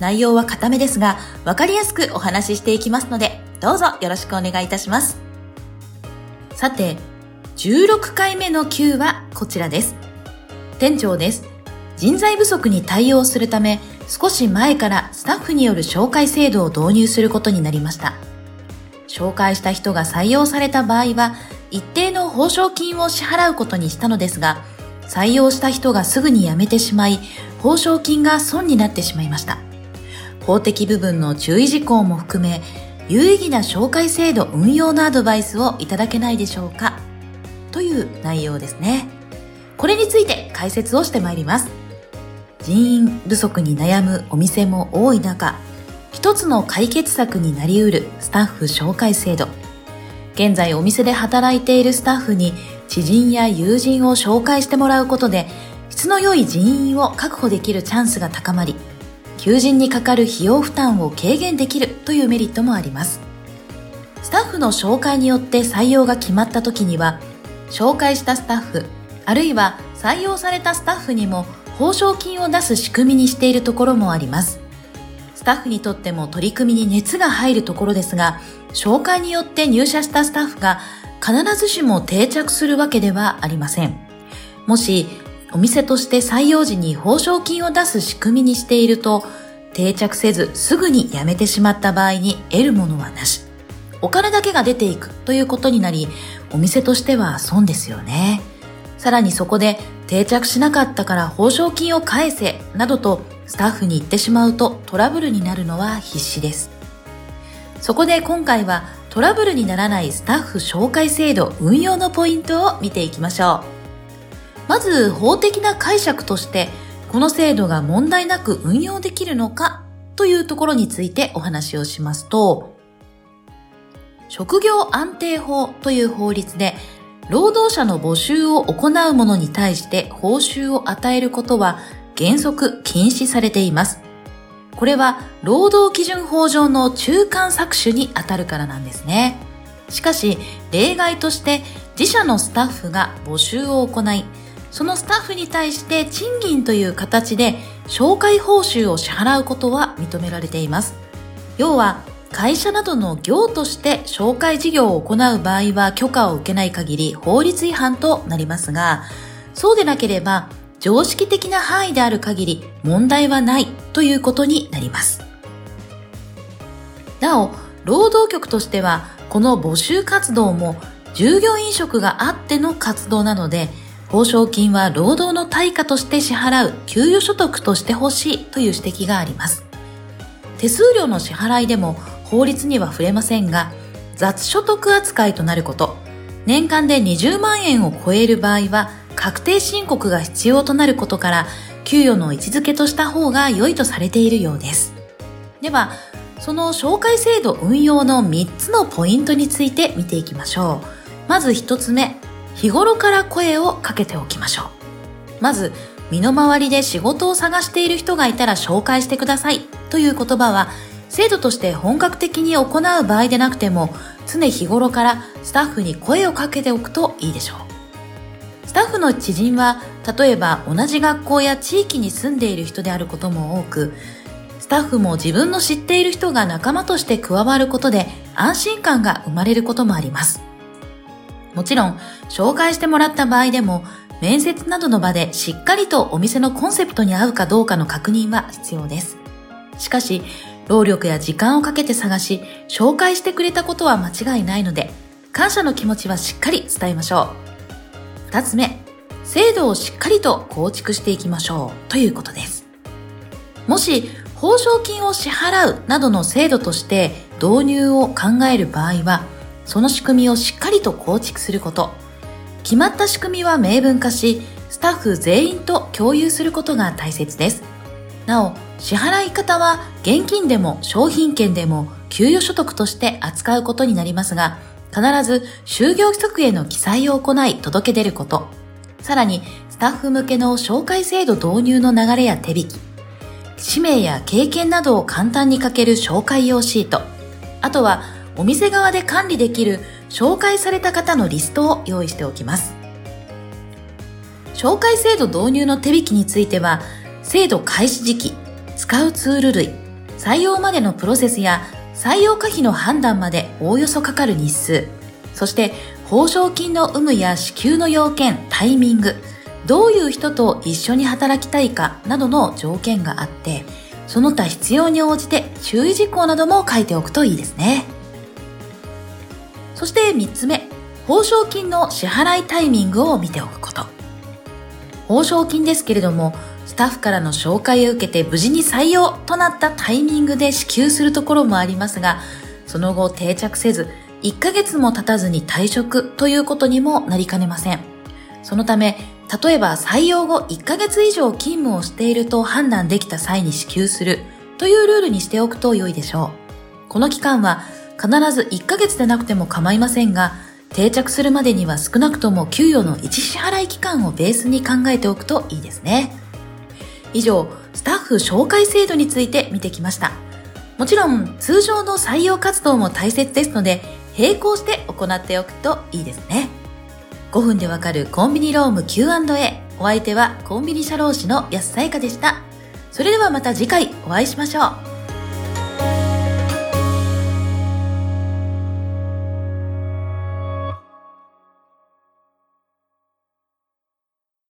内容は固めですが、わかりやすくお話ししていきますので、どうぞよろしくお願いいたします。さて、16回目の Q はこちらです。店長です。人材不足に対応するため、少し前からスタッフによる紹介制度を導入することになりました。紹介した人が採用された場合は、一定の報奨金を支払うことにしたのですが、採用した人がすぐに辞めてしまい、報奨金が損になってしまいました。法的部分の注意事項も含め、有意義な紹介制度運用のアドバイスをいただけないでしょうか？という内容ですね。これについて解説をしてまいります。人員不足に悩むお店も多い中、一つの解決策になり得るスタッフ紹介制度。現在お店で働いているスタッフに知人や友人を紹介してもらうことで、質の良い人員を確保できるチャンスが高まり、求人にかかる費用負担を軽減できるというメリットもあります。スタッフの紹介によって採用が決まった時には、紹介したスタッフ、あるいは採用されたスタッフにも報奨金を出す仕組みにしているところもあります。スタッフにとっても取り組みに熱が入るところですが、紹介によって入社したスタッフが必ずしも定着するわけではありません。もしお店として採用時に報奨金を出す仕組みにしていると、定着せずすぐに辞めてしまった場合に得るものはなし。お金だけが出ていくということになり、お店としては損ですよね。さらにそこで定着しなかったから報奨金を返せなどとスタッフに言ってしまうとトラブルになるのは必至です。そこで今回はトラブルにならないスタッフ紹介制度運用のポイントを見ていきましょう。まず法的な解釈として、この制度が問題なく運用できるのかというところについてお話をしますと、職業安定法という法律で、労働者の募集を行う者に対して報酬を与えることは原則禁止されています。これは労働基準法上の中間搾取に当たるからなんですね。しかし、例外として自社のスタッフが募集を行い、そのスタッフに対して賃金という形で紹介報酬を支払うことは認められています。要は、会社などの業として紹介事業を行う場合は許可を受けない限り法律違反となりますが、そうでなければ常識的な範囲である限り問題はないということになります。なお、労働局としてはこの募集活動も従業員職があっての活動なので、報奨金は労働の対価として支払う給与所得としてほしいという指摘があります。手数料の支払いでも法律には触れませんが、雑所得扱いとなること、年間で20万円を超える場合は確定申告が必要となることから、給与の位置づけとした方が良いとされているようです。では、その紹介制度運用の3つのポイントについて見ていきましょう。まず1つ目、日頃から声をかけておきましょう。まず、身の回りで仕事を探している人がいたら紹介してくださいという言葉は、制度として本格的に行う場合でなくても、常日頃からスタッフに声をかけておくといいでしょう。スタッフの知人は、例えば同じ学校や地域に住んでいる人であることも多く、スタッフも自分の知っている人が仲間として加わることで安心感が生まれることもあります。もちろん、紹介してもらった場合でも、面接などの場でしっかりとお店のコンセプトに合うかどうかの確認は必要です。しかし、労力や時間をかけて探し、紹介してくれたことは間違いないので、感謝の気持ちはしっかり伝えましょう。二つ目、制度をしっかりと構築していきましょうということです。もし、報奨金を支払うなどの制度として導入を考える場合は、その仕組みをしっかりと構築すること。決まった仕組みは明文化し、スタッフ全員と共有することが大切です。なお、支払い方は現金でも商品券でも給与所得として扱うことになりますが、必ず就業規則への記載を行い届け出ること。さらに、スタッフ向けの紹介制度導入の流れや手引き。氏名や経験などを簡単に書ける紹介用シート。あとは、お店側で管理できる紹介された方のリストを用意しておきます。紹介制度導入の手引きについては、制度開始時期、使うツール類、採用までのプロセスや採用可否の判断までおおよそかかる日数、そして報奨金の有無や支給の要件、タイミング、どういう人と一緒に働きたいかなどの条件があって、その他必要に応じて注意事項なども書いておくといいですね。そして3つ目、報奨金の支払いタイミングを見ておくこと。報奨金ですけれども、スタッフからの紹介を受けて無事に採用となったタイミングで支給するところもありますが、その後定着せず、1ヶ月も経たずに退職ということにもなりかねません。そのため、例えば採用後1ヶ月以上勤務をしていると判断できた際に支給するというルールにしておくと良いでしょう。この期間は必ず1ヶ月でなくても構いませんが、定着するまでには少なくとも給与の一支払い期間をベースに考えておくといいですね。以上、スタッフ紹介制度について見てきました。もちろん、通常の採用活動も大切ですので、並行して行っておくといいですね。5分でわかるコンビニローム Q&A。お相手はコンビニ社労士の安さやかでした。それではまた次回お会いしましょう。